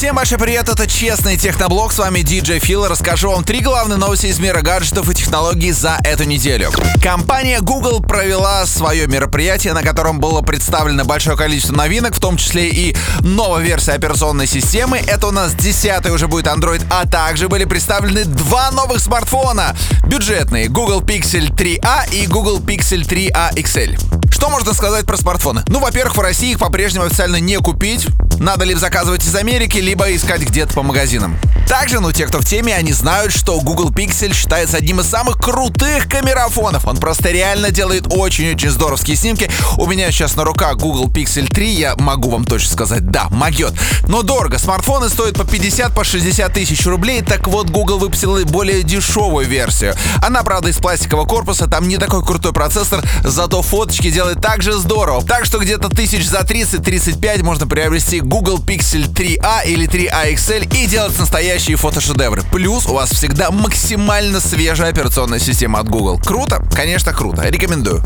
Всем большой привет, это Честный Техноблог, с вами DJ Фил. Расскажу вам три главные новости из мира гаджетов и технологий за эту неделю. Компания Google провела свое мероприятие, на котором было представлено большое количество новинок, в том числе и новая версия операционной системы. Это у нас 10 уже будет Android, а также были представлены два новых смартфона. Бюджетные Google Pixel 3a и Google Pixel 3a XL. Что можно сказать про смартфоны? Ну, во-первых, в России их по-прежнему официально не купить. Надо либо заказывать из Америки, либо искать где-то по магазинам. Также, ну, те, кто в теме, они знают, что Google Pixel считается одним из самых крутых камерафонов. Он просто реально делает очень-очень здоровские снимки. У меня сейчас на руках Google Pixel 3, я могу вам точно сказать, да, могет. Но дорого. Смартфоны стоят по 50, по 60 тысяч рублей. Так вот, Google выпустил более дешевую версию. Она, правда, из пластикового корпуса, там не такой крутой процессор, зато фоточки делает также здорово. Так что где-то тысяч за 30-35 можно приобрести Google Pixel 3a или 3a XL и делать настоящие фотошедевры. Плюс у вас всегда максимально свежая операционная система от Google. Круто? Конечно, круто. Рекомендую.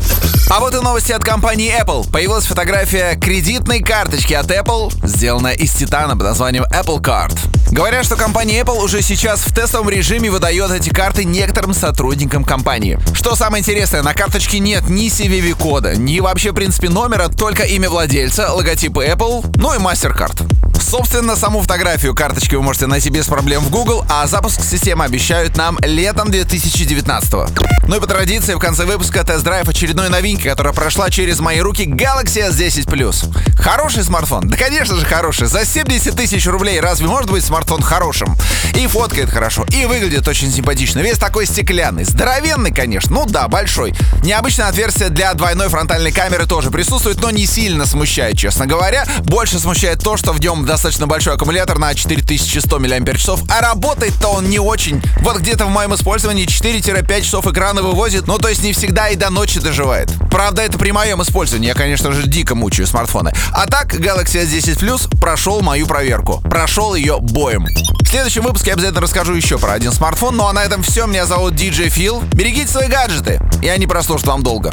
А вот и новости от компании Apple. Появилась фотография кредитной карточки от Apple, сделанная из титана под названием Apple Card. Говорят, что компания Apple уже сейчас в тестовом режиме выдает эти карты некоторым сотрудникам компании. Что самое интересное, на карточке нет ни CVV-кода, ни вообще, в принципе, номера, только имя владельца, логотипы Apple, ну и MasterCard. Собственно, саму фотографию карточки вы можете найти без проблем в Google, а запуск системы обещают нам летом 2019 -го. Ну и по традиции в конце выпуска тест-драйв очередной новинки, которая прошла через мои руки Galaxy S10 Plus. Хороший смартфон? Да, конечно же, хороший. За 70 тысяч рублей разве может быть смартфон хорошим? И фоткает хорошо, и выглядит очень симпатично. Весь такой стеклянный. Здоровенный, конечно. Ну да, большой. Необычное отверстие для двойной фронтальной камеры тоже присутствует, но не сильно смущает, честно говоря. Больше смущает то, что в нем достаточно большой аккумулятор на 4100 мАч, а работает-то он не очень. Вот где-то в моем использовании 4-5 часов экрана вывозит, ну то есть не всегда и до ночи доживает. Правда, это при моем использовании, я, конечно же, дико мучаю смартфоны. А так, Galaxy S10 Plus прошел мою проверку. Прошел ее боем. В следующем выпуске я обязательно расскажу еще про один смартфон, ну а на этом все. Меня зовут DJ Phil. Берегите свои гаджеты, и они прослужат вам долго.